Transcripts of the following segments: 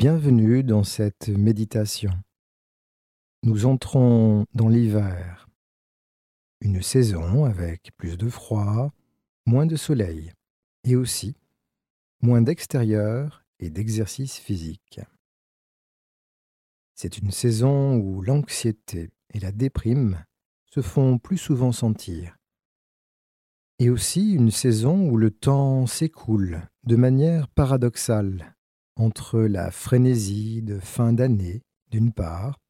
Bienvenue dans cette méditation. Nous entrons dans l'hiver, une saison avec plus de froid, moins de soleil et aussi moins d'extérieur et d'exercice physique. C'est une saison où l'anxiété et la déprime se font plus souvent sentir. Et aussi une saison où le temps s'écoule de manière paradoxale entre la frénésie de fin d'année, d'une part,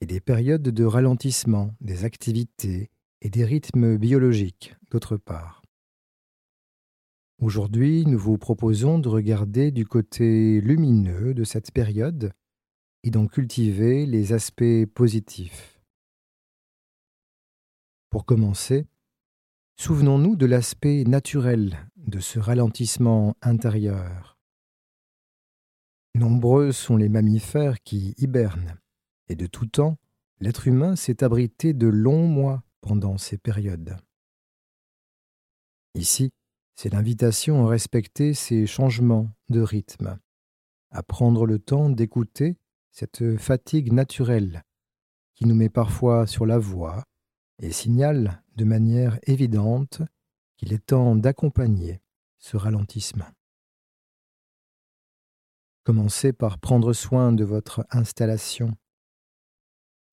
et des périodes de ralentissement des activités et des rythmes biologiques, d'autre part. Aujourd'hui, nous vous proposons de regarder du côté lumineux de cette période et d'en cultiver les aspects positifs. Pour commencer, souvenons-nous de l'aspect naturel de ce ralentissement intérieur Nombreux sont les mammifères qui hibernent, et de tout temps, l'être humain s'est abrité de longs mois pendant ces périodes. Ici, c'est l'invitation à respecter ces changements de rythme, à prendre le temps d'écouter cette fatigue naturelle qui nous met parfois sur la voie et signale de manière évidente qu'il est temps d'accompagner ce ralentissement. Commencez par prendre soin de votre installation.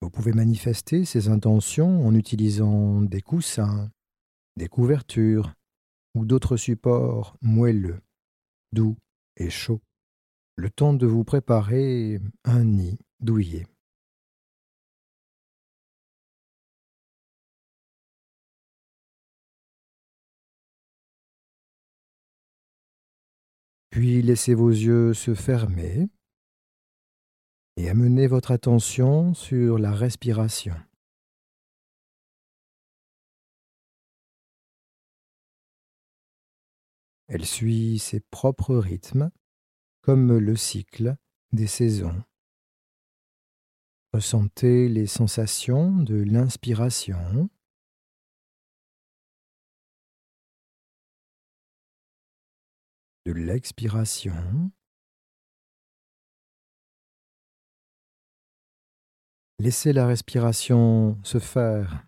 Vous pouvez manifester ces intentions en utilisant des coussins, des couvertures ou d'autres supports moelleux, doux et chauds, le temps de vous préparer un nid douillet. Puis laissez vos yeux se fermer et amenez votre attention sur la respiration. Elle suit ses propres rythmes, comme le cycle des saisons. Ressentez les sensations de l'inspiration de l'expiration. Laissez la respiration se faire,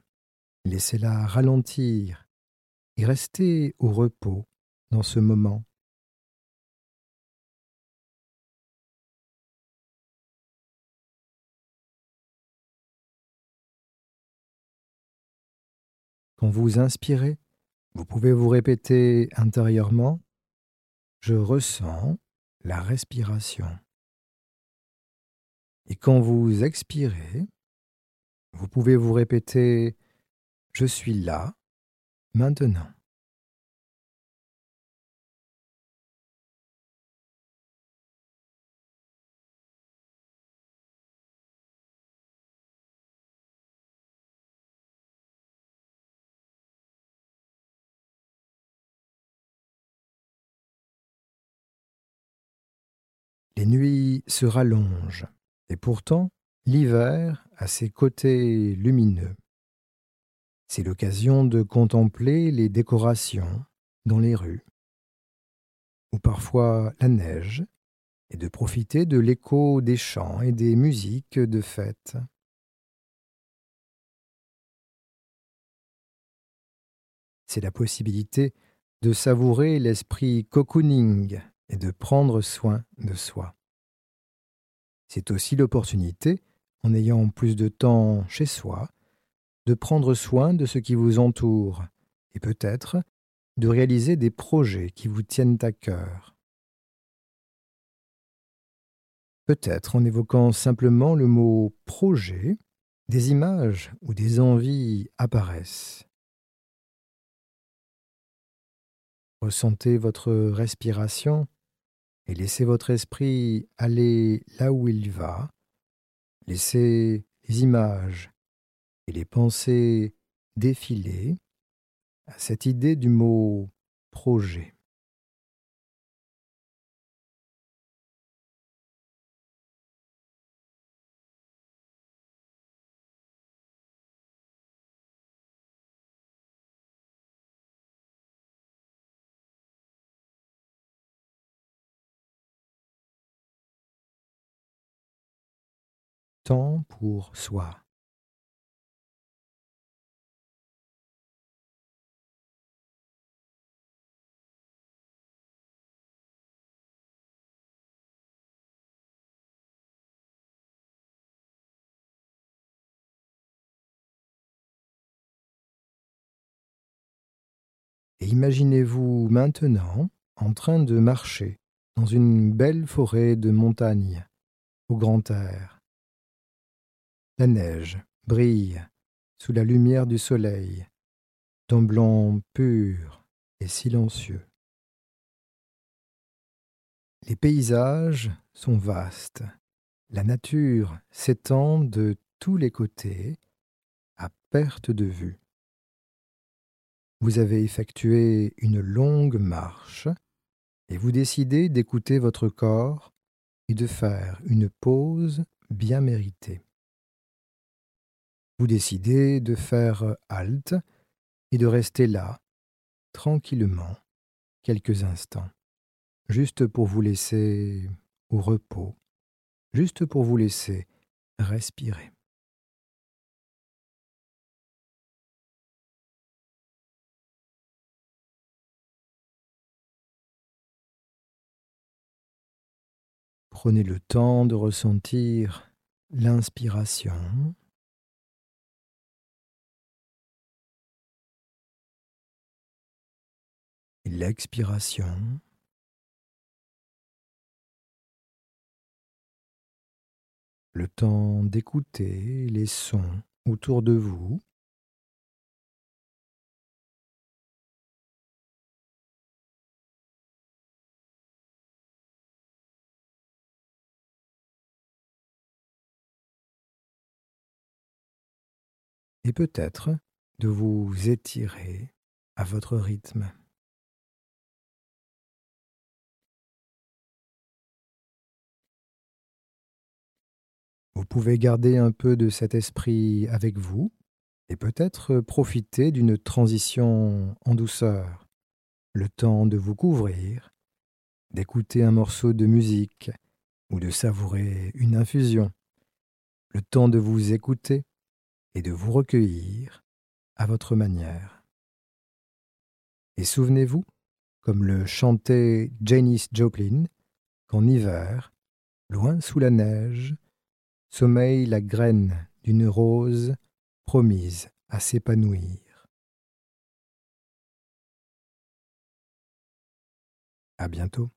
laissez-la ralentir et restez au repos dans ce moment. Quand vous inspirez, vous pouvez vous répéter intérieurement je ressens la respiration. Et quand vous expirez, vous pouvez vous répéter Je suis là, maintenant. Les nuits se rallongent, et pourtant l'hiver a ses côtés lumineux. C'est l'occasion de contempler les décorations dans les rues, ou parfois la neige, et de profiter de l'écho des chants et des musiques de fête. C'est la possibilité de savourer l'esprit cocooning et de prendre soin de soi. C'est aussi l'opportunité, en ayant plus de temps chez soi, de prendre soin de ce qui vous entoure et peut-être de réaliser des projets qui vous tiennent à cœur. Peut-être en évoquant simplement le mot projet, des images ou des envies apparaissent. Ressentez votre respiration et laissez votre esprit aller là où il va. Laissez les images et les pensées défiler à cette idée du mot projet. Temps pour soi. Et imaginez-vous maintenant en train de marcher dans une belle forêt de montagnes au grand air. La neige brille sous la lumière du soleil, d'un blanc pur et silencieux. Les paysages sont vastes, la nature s'étend de tous les côtés à perte de vue. Vous avez effectué une longue marche et vous décidez d'écouter votre corps et de faire une pause bien méritée. Vous décidez de faire halte et de rester là, tranquillement, quelques instants, juste pour vous laisser au repos, juste pour vous laisser respirer. Prenez le temps de ressentir l'inspiration l'expiration. Le temps d'écouter les sons autour de vous. et peut-être de vous étirer à votre rythme. Pouvez garder un peu de cet esprit avec vous et peut-être profiter d'une transition en douceur, le temps de vous couvrir, d'écouter un morceau de musique ou de savourer une infusion, le temps de vous écouter et de vous recueillir à votre manière. Et souvenez-vous, comme le chantait Janis Joplin, qu'en hiver, loin sous la neige, sommeille la graine d'une rose promise à s'épanouir. À bientôt.